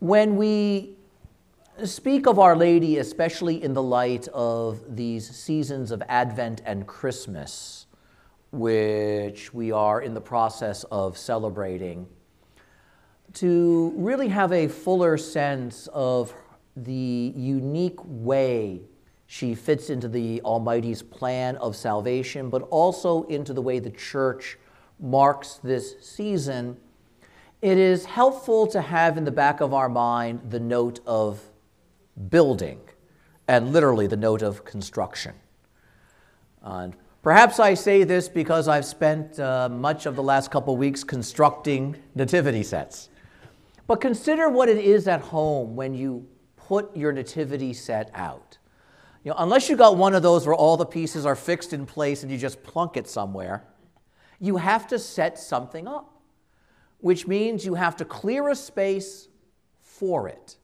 When we speak of Our Lady, especially in the light of these seasons of Advent and Christmas, which we are in the process of celebrating, to really have a fuller sense of the unique way she fits into the Almighty's plan of salvation, but also into the way the church marks this season it is helpful to have in the back of our mind the note of building and literally the note of construction. And perhaps I say this because I've spent uh, much of the last couple weeks constructing nativity sets. But consider what it is at home when you put your nativity set out. You know, unless you got one of those where all the pieces are fixed in place and you just plunk it somewhere, you have to set something up which means you have to clear a space for it.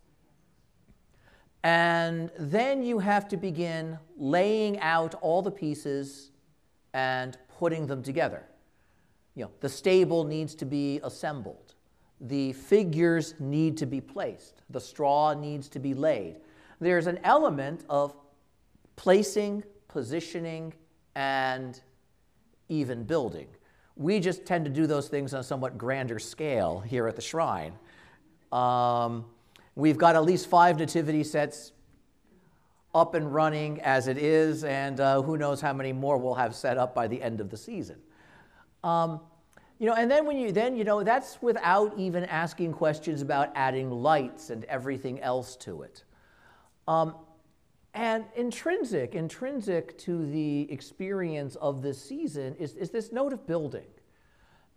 And then you have to begin laying out all the pieces and putting them together. You know, the stable needs to be assembled. The figures need to be placed. The straw needs to be laid. There's an element of placing, positioning, and even building. We just tend to do those things on a somewhat grander scale here at the shrine. Um, we've got at least five nativity sets up and running as it is, and uh, who knows how many more we'll have set up by the end of the season. Um, you know, and then when you then you know that's without even asking questions about adding lights and everything else to it. Um, and intrinsic, intrinsic to the experience of this season is, is this note of building.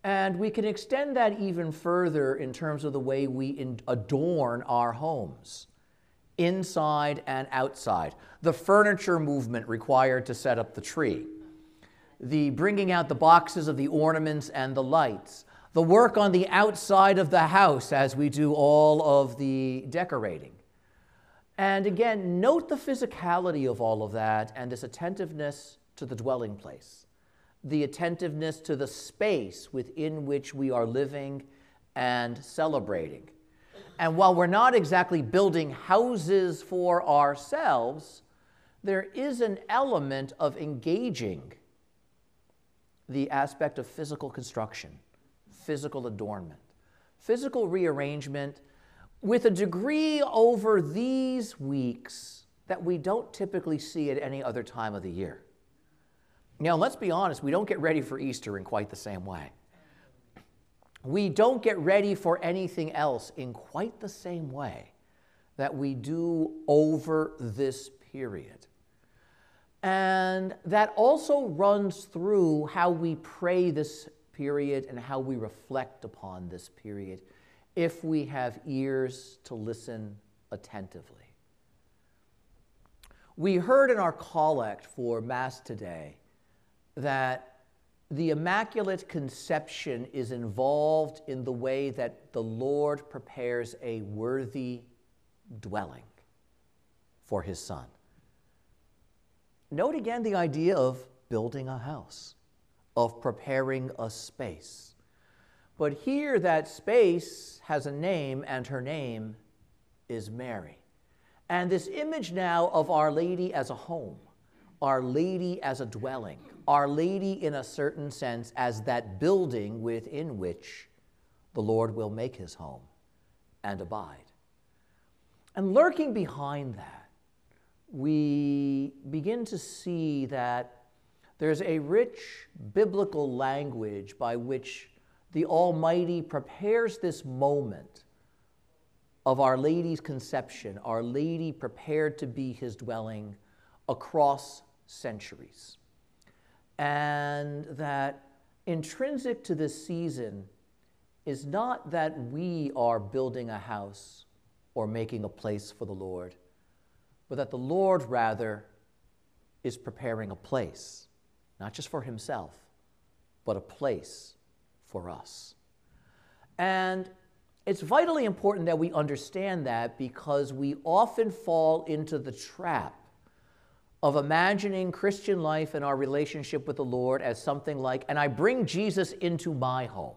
And we can extend that even further in terms of the way we in, adorn our homes, inside and outside. The furniture movement required to set up the tree, the bringing out the boxes of the ornaments and the lights, the work on the outside of the house as we do all of the decorating. And again, note the physicality of all of that and this attentiveness to the dwelling place, the attentiveness to the space within which we are living and celebrating. And while we're not exactly building houses for ourselves, there is an element of engaging the aspect of physical construction, physical adornment, physical rearrangement with a degree over these weeks that we don't typically see at any other time of the year. Now, let's be honest, we don't get ready for Easter in quite the same way. We don't get ready for anything else in quite the same way that we do over this period. And that also runs through how we pray this period and how we reflect upon this period if we have ears to listen attentively. We heard in our collect for Mass today that the Immaculate Conception is involved in the way that the Lord prepares a worthy dwelling for his Son. Note again the idea of building a house, of preparing a space. But here, that space has a name, and her name is Mary. And this image now of Our Lady as a home, Our Lady as a dwelling, Our Lady in a certain sense as that building within which the Lord will make his home and abide. And lurking behind that, we begin to see that there's a rich biblical language by which the Almighty prepares this moment of Our Lady's conception, Our Lady prepared to be his dwelling across centuries. And that intrinsic to this season is not that we are building a house or making a place for the Lord, but that the Lord rather is preparing a place, not just for himself, but a place for us. And it's vitally important that we understand that because we often fall into the trap of imagining Christian life and our relationship with the Lord as something like, and I bring Jesus into my home.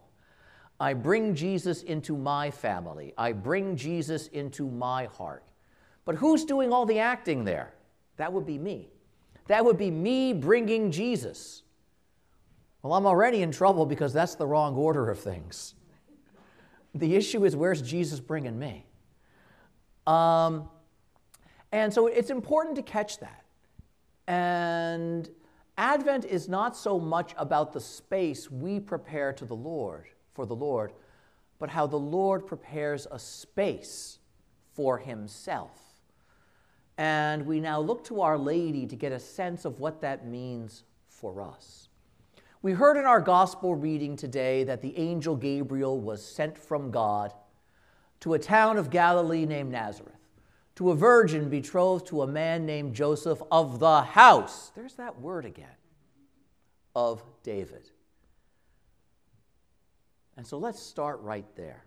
I bring Jesus into my family. I bring Jesus into my heart. But who's doing all the acting there? That would be me. That would be me bringing Jesus. Well, I'm already in trouble because that's the wrong order of things. The issue is where's Jesus bringing me? Um, and so it's important to catch that. And Advent is not so much about the space we prepare to the Lord, for the Lord, but how the Lord prepares a space for himself. And we now look to Our Lady to get a sense of what that means for us. We heard in our gospel reading today that the angel Gabriel was sent from God to a town of Galilee named Nazareth, to a virgin betrothed to a man named Joseph of the house, there's that word again, of David. And so let's start right there.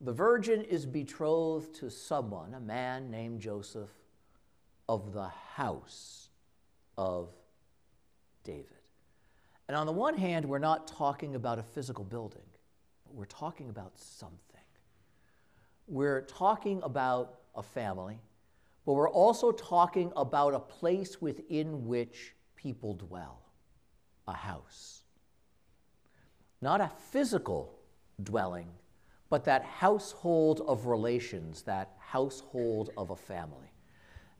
The virgin is betrothed to someone, a man named Joseph, of the house of David. And on the one hand, we're not talking about a physical building, but we're talking about something. We're talking about a family, but we're also talking about a place within which people dwell, a house. Not a physical dwelling, but that household of relations, that household of a family.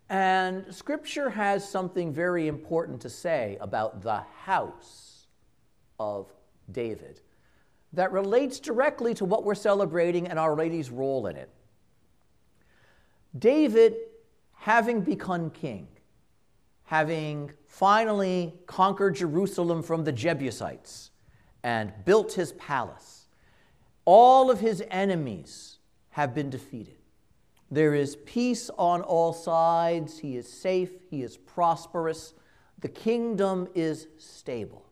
And Scripture has something very important to say about the house of David that relates directly to what we're celebrating and Our Lady's role in it. David, having become king, having finally conquered Jerusalem from the Jebusites and built his palace, all of his enemies have been defeated. There is peace on all sides. He is safe. He is prosperous. The kingdom is stable.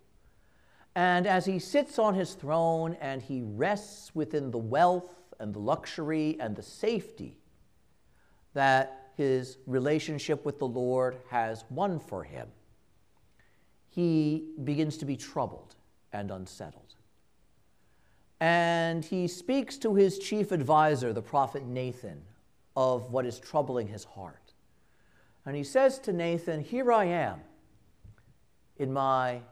And as he sits on his throne and he rests within the wealth and the luxury and the safety that his relationship with the Lord has won for him, he begins to be troubled and unsettled. And he speaks to his chief advisor, the prophet Nathan, of what is troubling his heart. And he says to Nathan, Here I am in my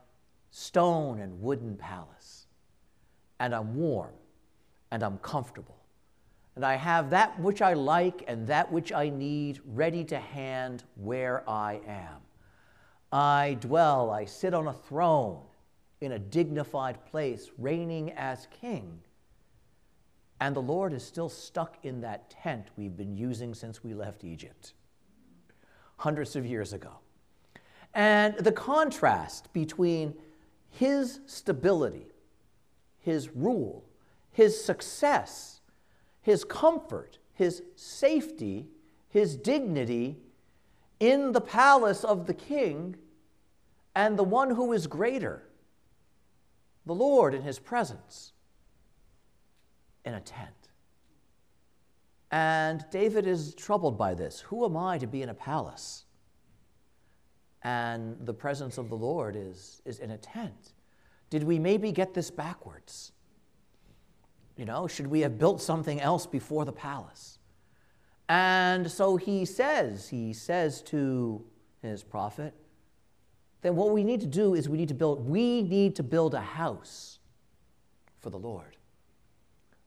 stone and wooden palace, and I'm warm and I'm comfortable. And I have that which I like and that which I need ready to hand where I am. I dwell, I sit on a throne in a dignified place, reigning as king. And the Lord is still stuck in that tent we've been using since we left Egypt, hundreds of years ago. And the contrast between his stability, his rule, his success, his comfort, his safety, his dignity in the palace of the king, and the one who is greater the Lord in his presence in a tent. And David is troubled by this. Who am I to be in a palace? And the presence of the Lord is, is in a tent. Did we maybe get this backwards? You know, should we have built something else before the palace? And so he says, he says to his prophet, then what we need to do is we need to build we need to build a house for the Lord.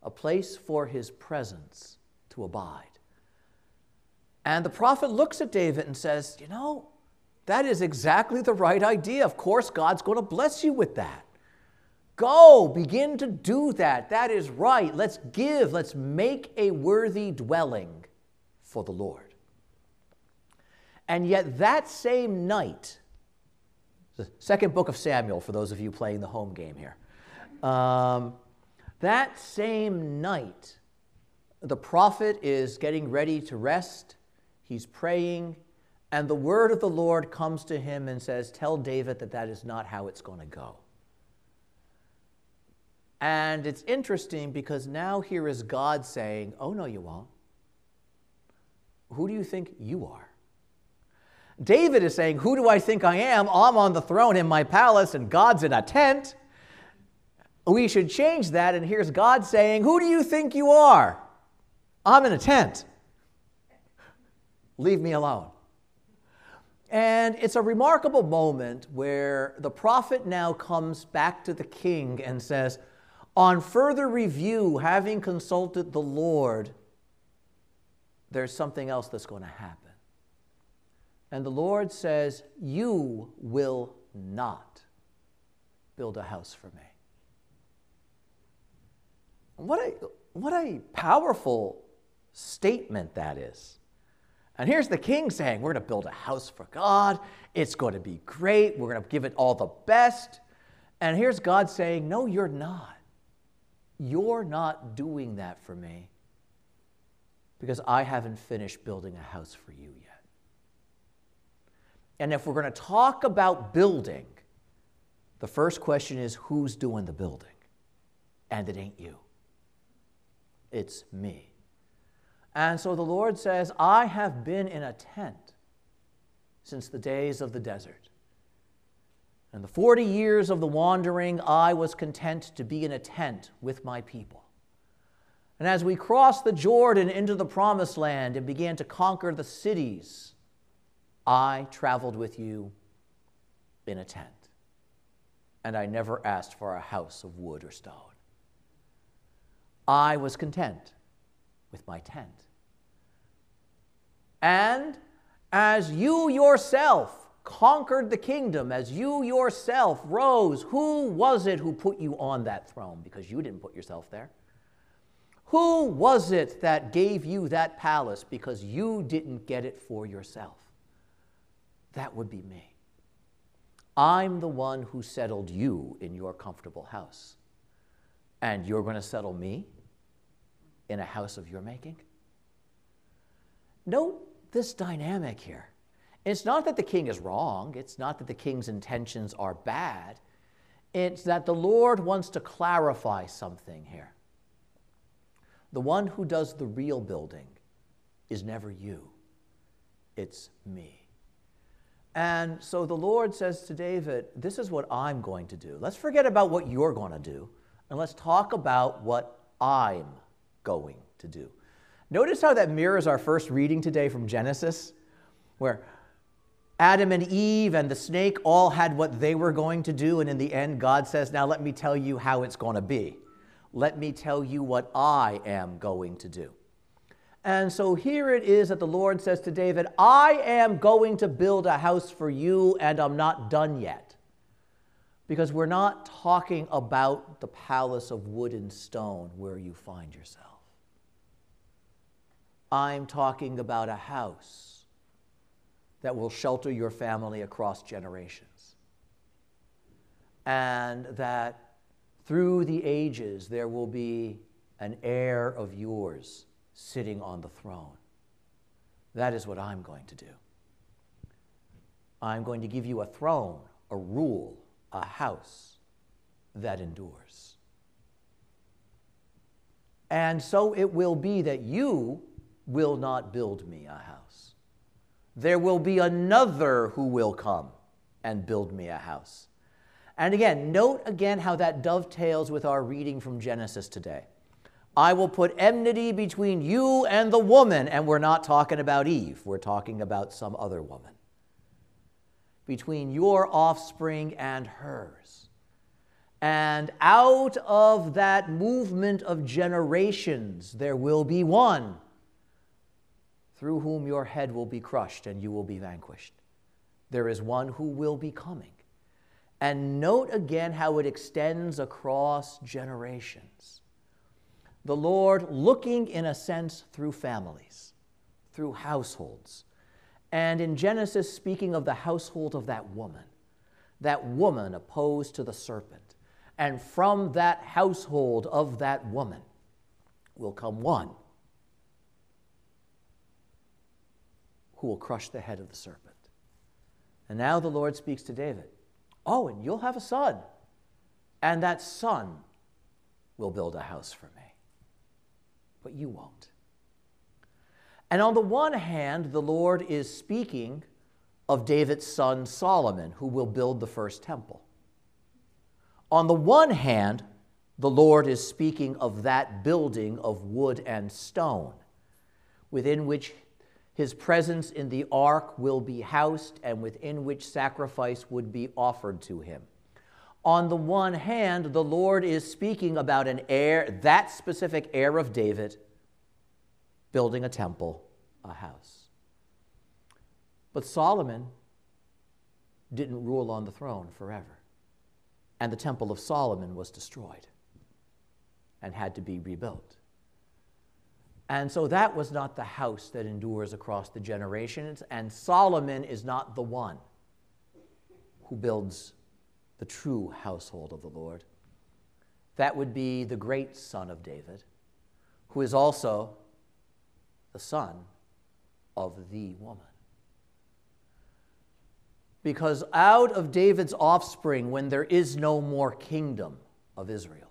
A place for his presence to abide. And the prophet looks at David and says, "You know, that is exactly the right idea. Of course God's going to bless you with that. Go, begin to do that. That is right. Let's give, let's make a worthy dwelling for the Lord. And yet, that same night, the second book of Samuel, for those of you playing the home game here. Um, that same night, the prophet is getting ready to rest, he's praying, and the word of the Lord comes to him and says, Tell David that that is not how it's going to go. And it's interesting because now here is God saying, Oh, no, you won't. Who do you think you are? David is saying, Who do I think I am? I'm on the throne in my palace and God's in a tent. We should change that. And here's God saying, Who do you think you are? I'm in a tent. Leave me alone. And it's a remarkable moment where the prophet now comes back to the king and says, On further review, having consulted the Lord, there's something else that's going to happen. And the Lord says, You will not build a house for me. What a, what a powerful statement that is. And here's the king saying, We're going to build a house for God. It's going to be great. We're going to give it all the best. And here's God saying, No, you're not. You're not doing that for me because I haven't finished building a house for you yet. And if we're going to talk about building, the first question is who's doing the building? And it ain't you, it's me. And so the Lord says, I have been in a tent since the days of the desert. And the 40 years of the wandering, I was content to be in a tent with my people. And as we crossed the Jordan into the promised land and began to conquer the cities, I traveled with you in a tent. And I never asked for a house of wood or stone. I was content with my tent. And as you yourself conquered the kingdom, as you yourself rose, who was it who put you on that throne? Because you didn't put yourself there. Who was it that gave you that palace because you didn't get it for yourself? That would be me. I'm the one who settled you in your comfortable house. And you're going to settle me in a house of your making? Note this dynamic here. It's not that the king is wrong, it's not that the king's intentions are bad. It's that the Lord wants to clarify something here. The one who does the real building is never you, it's me. And so the Lord says to David, This is what I'm going to do. Let's forget about what you're going to do, and let's talk about what I'm going to do. Notice how that mirrors our first reading today from Genesis, where Adam and Eve and the snake all had what they were going to do, and in the end, God says, Now let me tell you how it's going to be. Let me tell you what I am going to do. And so here it is that the Lord says to David, I am going to build a house for you, and I'm not done yet. Because we're not talking about the palace of wood and stone where you find yourself. I'm talking about a house that will shelter your family across generations. And that through the ages, there will be an heir of yours sitting on the throne. That is what I'm going to do. I'm going to give you a throne, a rule, a house that endures. And so it will be that you will not build me a house. There will be another who will come and build me a house. And again, note again how that dovetails with our reading from Genesis today. I will put enmity between you and the woman, and we're not talking about Eve, we're talking about some other woman. Between your offspring and hers. And out of that movement of generations, there will be one through whom your head will be crushed and you will be vanquished. There is one who will be coming and note again how it extends across generations. The Lord looking, in a sense, through families, through households. And in Genesis, speaking of the household of that woman, that woman opposed to the serpent. And from that household of that woman will come one who will crush the head of the serpent. And now the Lord speaks to David Oh, and you'll have a son, and that son will build a house for me. But you won't. And on the one hand, the Lord is speaking of David's son Solomon, who will build the first temple. On the one hand, the Lord is speaking of that building of wood and stone, within which his presence in the ark will be housed and within which sacrifice would be offered to him. On the one hand, the Lord is speaking about an heir, that specific heir of David, building a temple, a house. But Solomon didn't rule on the throne forever. And the temple of Solomon was destroyed and had to be rebuilt. And so that was not the house that endures across the generations, and Solomon is not the one who builds the true household of the Lord. That would be the great son of David, who is also the son of the woman. Because out of David's offspring, when there is no more kingdom of Israel,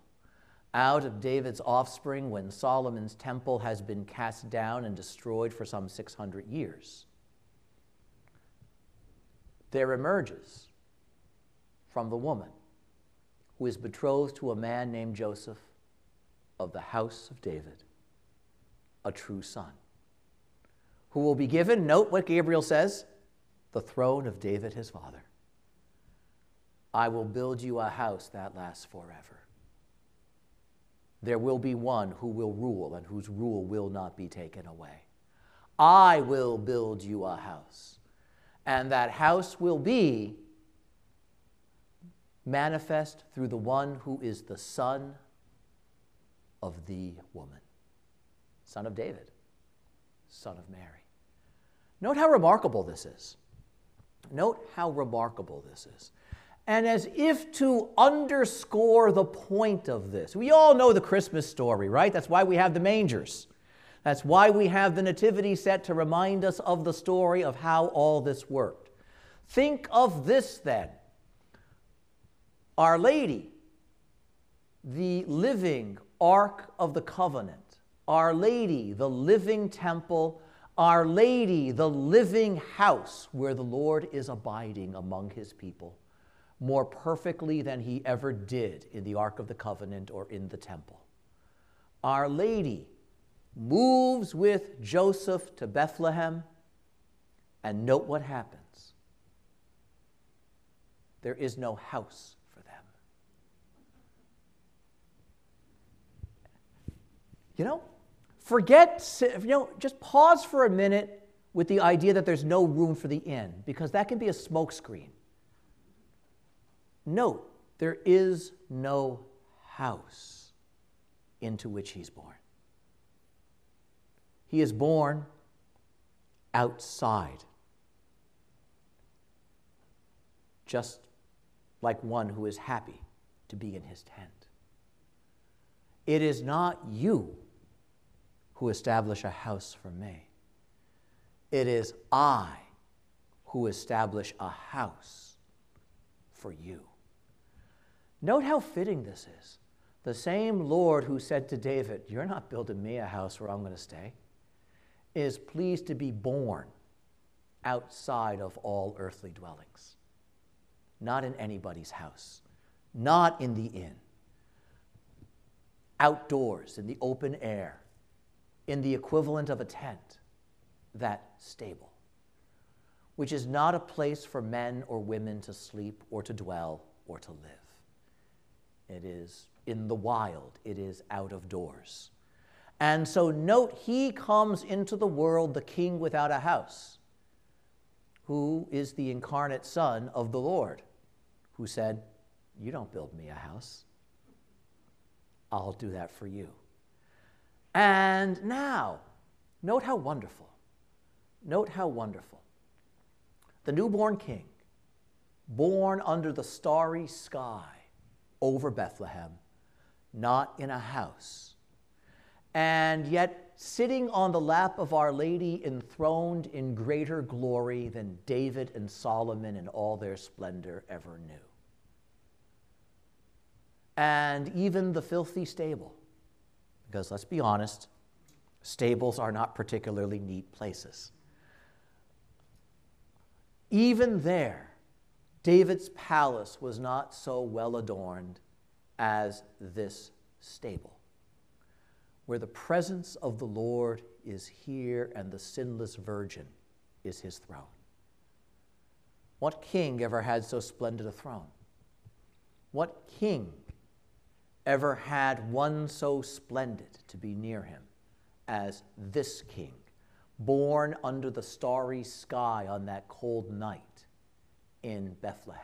out of David's offspring when Solomon's temple has been cast down and destroyed for some 600 years. There emerges from the woman who is betrothed to a man named Joseph of the house of David, a true son, who will be given, note what Gabriel says, the throne of David his father. I will build you a house that lasts forever there will be one who will rule and whose rule will not be taken away. I will build you a house, and that house will be manifest through the one who is the son of the woman, son of David, son of Mary. Note how remarkable this is. Note how remarkable this is. And as if to underscore the point of this, we all know the Christmas story, right? That's why we have the mangers. That's why we have the nativity set to remind us of the story of how all this worked. Think of this then Our Lady, the living Ark of the Covenant, Our Lady, the living temple, Our Lady, the living house where the Lord is abiding among his people more perfectly than he ever did in the Ark of the Covenant or in the temple. Our Lady moves with Joseph to Bethlehem, and note what happens there is no house for them. You know, forget, you know, just pause for a minute with the idea that there's no room for the inn, because that can be a smokescreen. Note, there is no house into which he's born. He is born outside, just like one who is happy to be in his tent. It is not you who establish a house for me. It is I who establish a house for you. Note how fitting this is. The same Lord who said to David, You're not building me a house where I'm going to stay, is pleased to be born outside of all earthly dwellings, not in anybody's house, not in the inn, outdoors, in the open air, in the equivalent of a tent, that stable, which is not a place for men or women to sleep or to dwell or to live. It is in the wild, it is out of doors. And so note, he comes into the world the king without a house, who is the incarnate Son of the Lord, who said, You don't build me a house, I'll do that for you. And now, note how wonderful. Note how wonderful. The newborn king, born under the starry sky, over Bethlehem, not in a house. And yet, sitting on the lap of Our Lady, enthroned in greater glory than David and Solomon in all their splendor ever knew. And even the filthy stable, because let's be honest, stables are not particularly neat places. Even there, David's palace was not so well adorned as this stable, where the presence of the Lord is here and the sinless virgin is his throne. What king ever had so splendid a throne? What king ever had one so splendid to be near him as this king, born under the starry sky on that cold night in Bethlehem?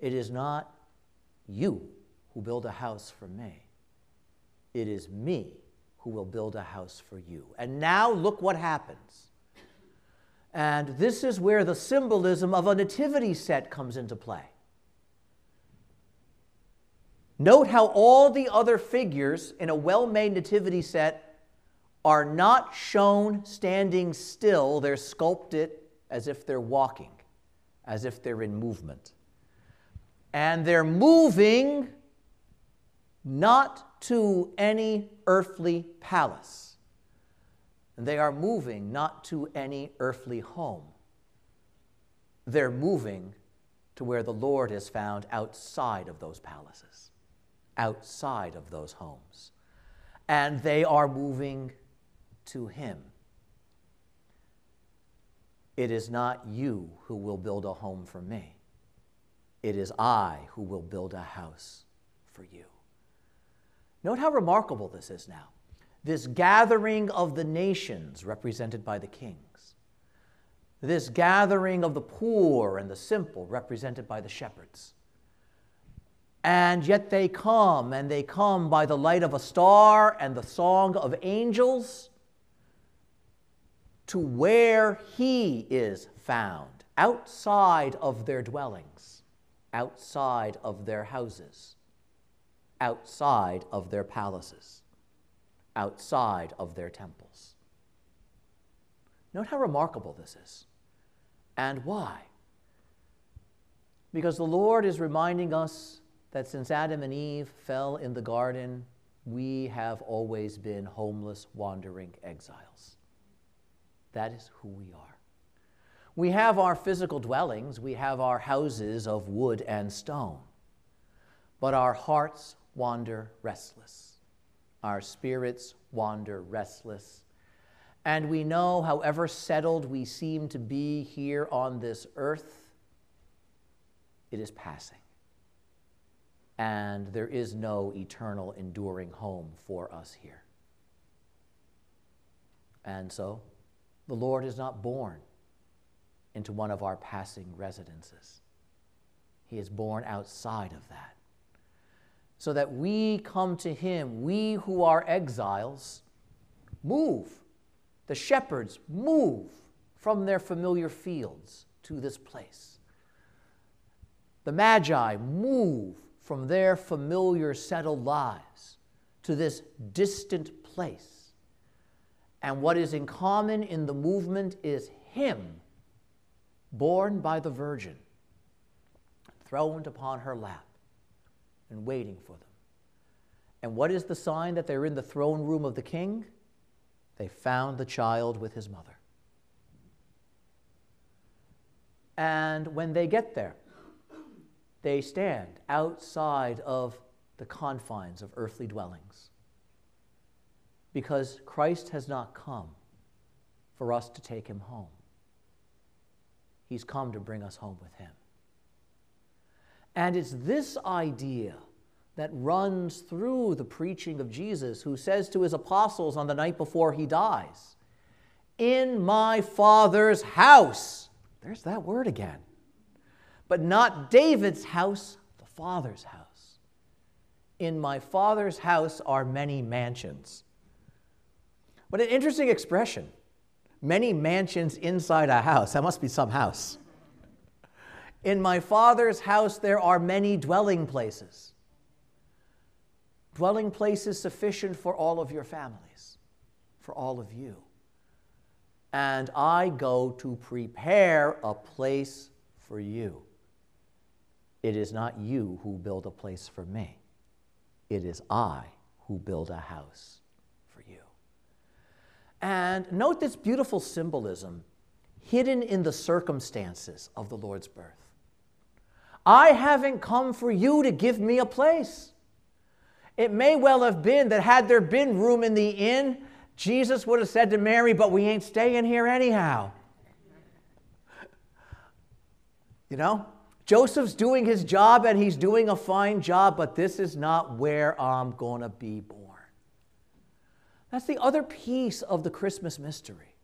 It is not you who build a house for me. It is me who will build a house for you. And now look what happens. And this is where the symbolism of a nativity set comes into play. Note how all the other figures in a well made nativity set are not shown standing still, they're sculpted as if they're walking, as if they're in movement. And they're moving not to any earthly palace. And they are moving not to any earthly home. They're moving to where the Lord is found outside of those palaces, outside of those homes. And they are moving to Him. It is not you who will build a home for me. It is I who will build a house for you. Note how remarkable this is now. This gathering of the nations represented by the kings. This gathering of the poor and the simple represented by the shepherds. And yet they come, and they come by the light of a star and the song of angels to where he is found, outside of their dwellings, outside of their houses outside of their palaces, outside of their temples. Note how remarkable this is. And why? Because the Lord is reminding us that since Adam and Eve fell in the garden, we have always been homeless, wandering exiles. That is who we are. We have our physical dwellings, we have our houses of wood and stone, but our hearts wander restless. Our spirits wander restless. And we know, however settled we seem to be here on this earth, it is passing. And there is no eternal, enduring home for us here. And so, the Lord is not born into one of our passing residences. He is born outside of that so that we come to him, we who are exiles, move. The shepherds move from their familiar fields to this place. The Magi move from their familiar settled lives to this distant place. And what is in common in the movement is Him, born by the Virgin, throned upon her lap and waiting for them. And what is the sign that they're in the throne room of the king? They found the child with his mother. And when they get there, they stand outside of the confines of earthly dwellings. Because Christ has not come for us to take him home, he's come to bring us home with him. And it's this idea that runs through the preaching of Jesus, who says to his apostles on the night before he dies, In my Father's house. There's that word again. But not David's house, the Father's house. In my Father's house are many mansions. What an interesting expression. Many mansions inside a house. That must be some house. In my Father's house there are many dwelling places. Dwelling places sufficient for all of your families. for all of you. And I go to prepare a place for you. It is not you who build a place for me, it is I who build a house. And note this beautiful symbolism hidden in the circumstances of the Lord's birth. I haven't come for you to give me a place. It may well have been that had there been room in the inn, Jesus would have said to Mary, But we ain't staying here anyhow. You know? Joseph's doing his job and he's doing a fine job, but this is not where I'm going to be born. That's the other piece of the Christmas mystery.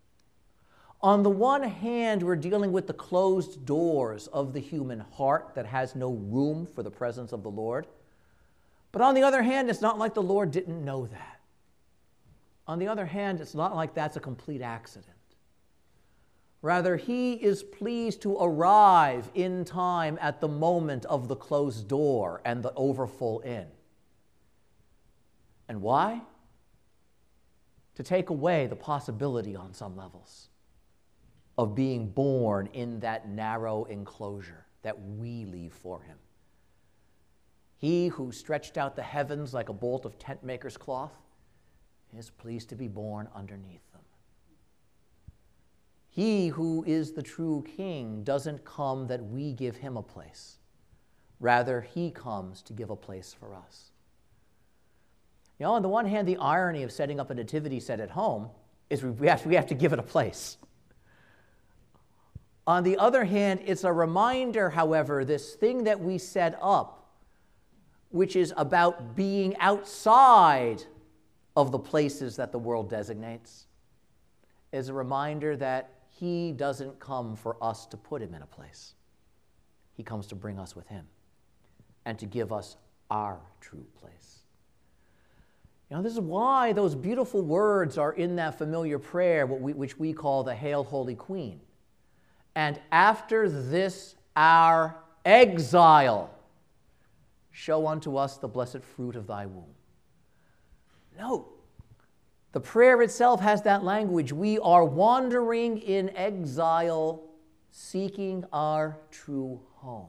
On the one hand, we're dealing with the closed doors of the human heart that has no room for the presence of the Lord. But on the other hand, it's not like the Lord didn't know that. On the other hand, it's not like that's a complete accident. Rather, he is pleased to arrive in time at the moment of the closed door and the overfull inn. And why? To take away the possibility on some levels of being born in that narrow enclosure that we leave for him. He who stretched out the heavens like a bolt of tent maker's cloth is pleased to be born underneath them. He who is the true king doesn't come that we give him a place. Rather, he comes to give a place for us. You know, on the one hand, the irony of setting up a nativity set at home is we have, we have to give it a place. On the other hand, it's a reminder, however, this thing that we set up, which is about being outside of the places that the world designates, is a reminder that He doesn't come for us to put Him in a place. He comes to bring us with Him and to give us our true place. You know, this is why those beautiful words are in that familiar prayer, which we call the Hail, Holy Queen. And after this our exile, show unto us the blessed fruit of thy womb. Note, the prayer itself has that language. We are wandering in exile, seeking our true home.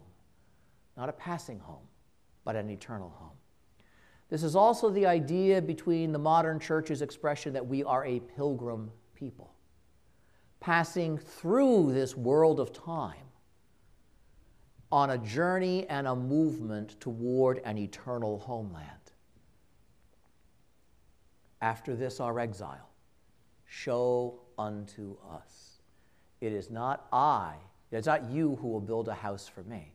Not a passing home, but an eternal home. This is also the idea between the modern church's expression that we are a pilgrim people passing through this world of time on a journey and a movement toward an eternal homeland. After this, our exile, show unto us. It is not I, it's not you who will build a house for me.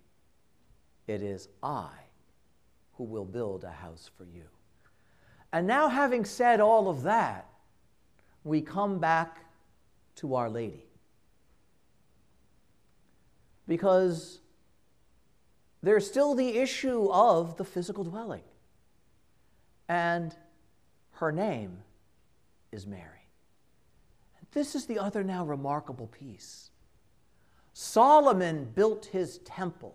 It is I who will build a house for you. And now, having said all of that, we come back to Our Lady. Because there's still the issue of the physical dwelling. And her name is Mary. This is the other now remarkable piece. Solomon built his temple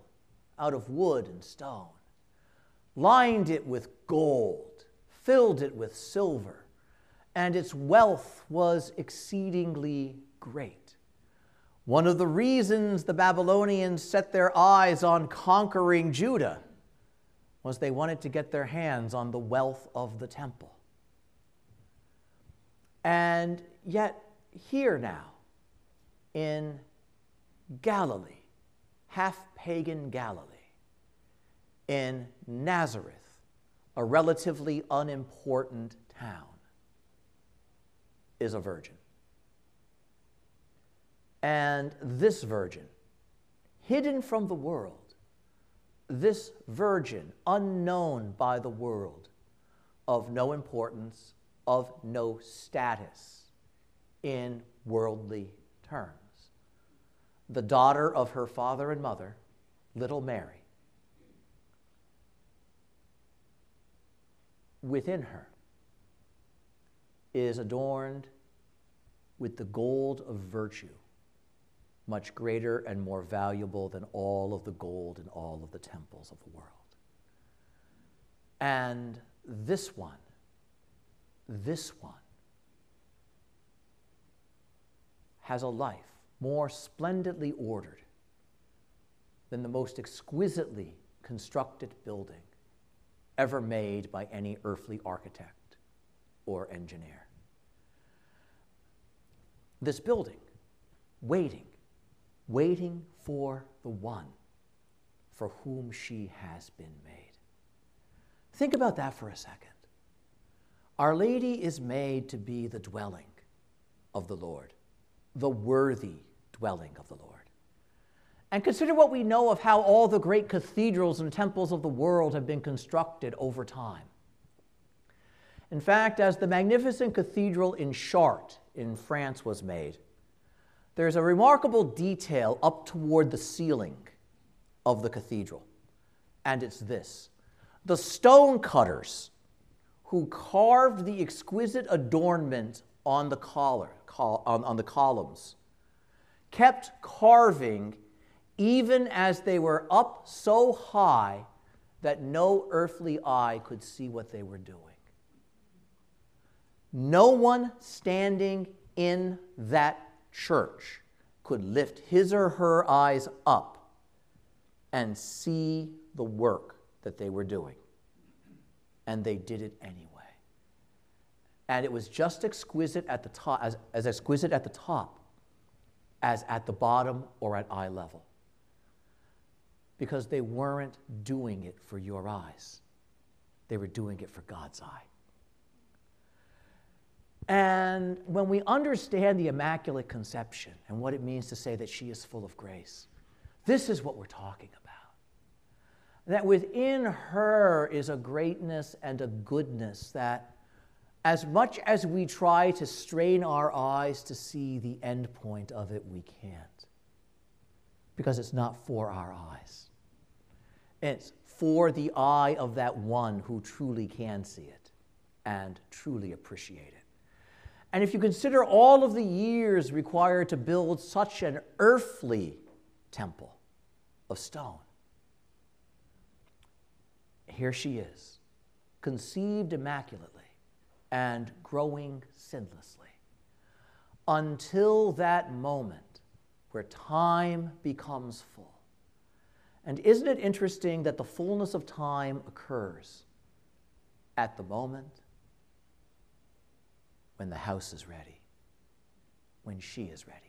out of wood and stone, lined it with gold, filled it with silver and its wealth was exceedingly great. One of the reasons the Babylonians set their eyes on conquering Judah was they wanted to get their hands on the wealth of the temple. And yet, here now, in Galilee, half pagan Galilee, in Nazareth, a relatively unimportant town, is a virgin. And this virgin, hidden from the world, this virgin, unknown by the world, of no importance, of no status in worldly terms. The daughter of her father and mother, little Mary. Within her is adorned with the gold of virtue, much greater and more valuable than all of the gold in all of the temples of the world. And this one, this one, has a life more splendidly ordered than the most exquisitely constructed building ever made by any earthly architect or engineer. This building, waiting, waiting for the one for whom she has been made. Think about that for a second. Our Lady is made to be the dwelling of the Lord, the worthy dwelling of the Lord. And consider what we know of how all the great cathedrals and temples of the world have been constructed over time. In fact, as the magnificent cathedral in Chartres in France was made, there's a remarkable detail up toward the ceiling of the cathedral, and it's this the stone cutters who carved the exquisite adornment on the, collar, col- on, on the columns kept carving even as they were up so high that no earthly eye could see what they were doing. No one standing in that church could lift his or her eyes up and see the work that they were doing. And they did it anyway. And it was just exquisite at the top, as, as exquisite at the top as at the bottom or at eye level. Because they weren't doing it for your eyes, they were doing it for God's eye. And when we understand the Immaculate Conception and what it means to say that she is full of grace, this is what we're talking about. That within her is a greatness and a goodness that, as much as we try to strain our eyes to see the end point of it, we can't. Because it's not for our eyes, it's for the eye of that one who truly can see it and truly appreciate it. And if you consider all of the years required to build such an earthly temple of stone, here she is, conceived immaculately and growing sinlessly, until that moment where time becomes full. And isn't it interesting that the fullness of time occurs at the moment when the house is ready, when she is ready.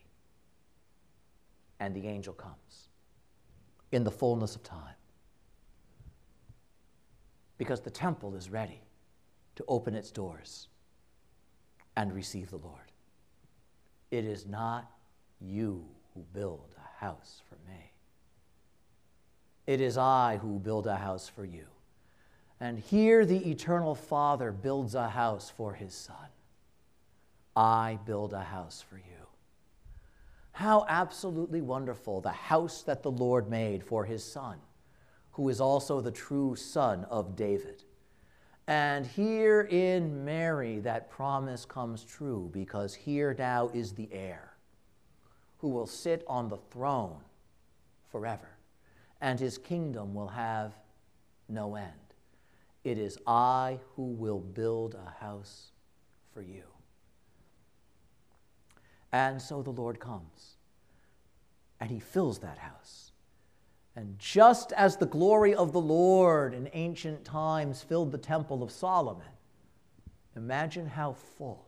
And the angel comes in the fullness of time. Because the temple is ready to open its doors and receive the Lord. It is not you who build a house for me. It is I who build a house for you. And here the eternal Father builds a house for his Son. I build a house for you. How absolutely wonderful the house that the Lord made for his son, who is also the true son of David. And here in Mary, that promise comes true because here now is the heir who will sit on the throne forever, and his kingdom will have no end. It is I who will build a house for you. And so the Lord comes and he fills that house. And just as the glory of the Lord in ancient times filled the temple of Solomon, imagine how full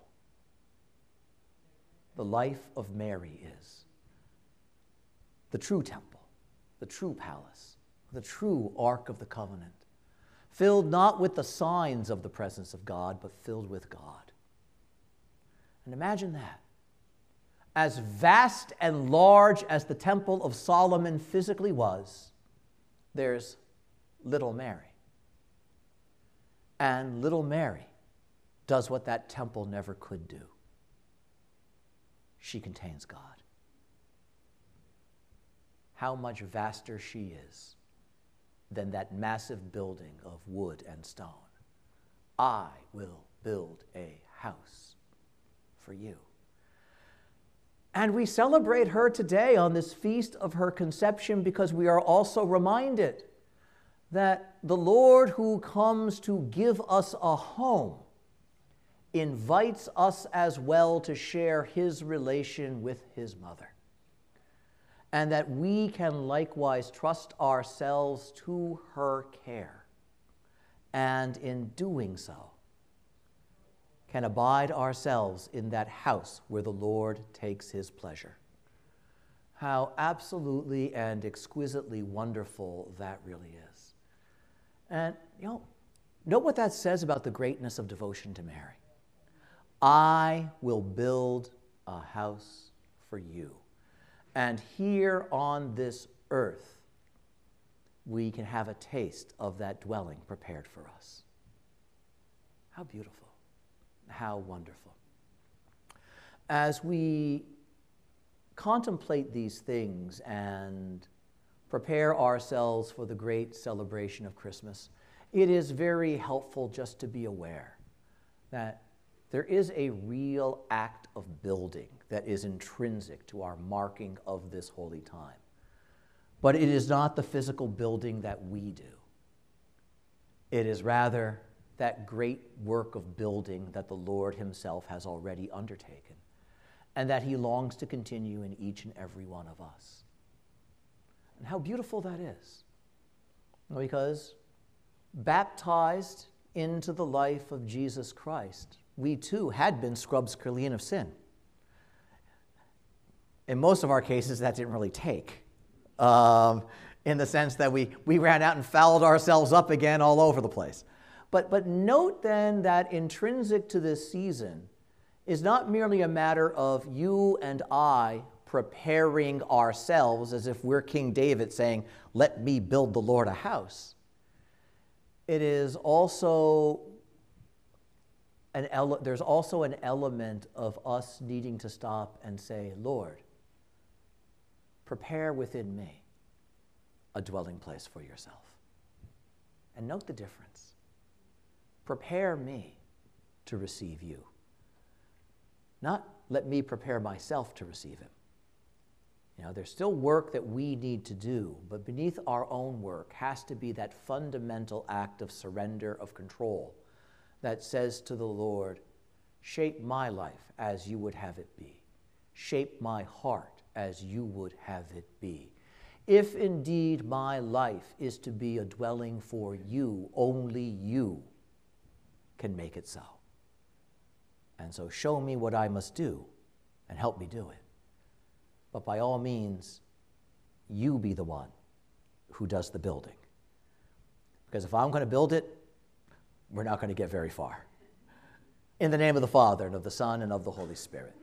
the life of Mary is. The true temple, the true palace, the true Ark of the Covenant, filled not with the signs of the presence of God, but filled with God. And imagine that as vast and large as the Temple of Solomon physically was, there's little Mary. And little Mary does what that temple never could do she contains God. How much vaster she is than that massive building of wood and stone. I will build a house for you. And we celebrate her today on this feast of her conception because we are also reminded that the Lord who comes to give us a home invites us as well to share his relation with his mother. And that we can likewise trust ourselves to her care. And in doing so, can abide ourselves in that house where the Lord takes his pleasure. How absolutely and exquisitely wonderful that really is. And, you know, note what that says about the greatness of devotion to Mary. I will build a house for you. And here on this earth, we can have a taste of that dwelling prepared for us. How beautiful. How wonderful. As we contemplate these things and prepare ourselves for the great celebration of Christmas, it is very helpful just to be aware that there is a real act of building that is intrinsic to our marking of this holy time. But it is not the physical building that we do. It is rather that great work of building that the Lord Himself has already undertaken and that He longs to continue in each and every one of us. And how beautiful that is. Because baptized into the life of Jesus Christ, we too had been scrubs clean of sin. In most of our cases, that didn't really take, um, in the sense that we, we ran out and fouled ourselves up again all over the place. But, but note then that intrinsic to this season is not merely a matter of you and I preparing ourselves as if we're King David saying, Let me build the Lord a house. It is also an ele- there's also an element of us needing to stop and say, Lord, prepare within me a dwelling place for yourself. And note the difference. Prepare me to receive you. Not let me prepare myself to receive him. You know, there's still work that we need to do, but beneath our own work has to be that fundamental act of surrender, of control, that says to the Lord, Shape my life as you would have it be. Shape my heart as you would have it be. If indeed my life is to be a dwelling for you, only you can make it so. And so show me what I must do and help me do it. But by all means, you be the one who does the building. Because if I'm going to build it, we're not going to get very far. In the name of the Father, and of the Son, and of the Holy Spirit.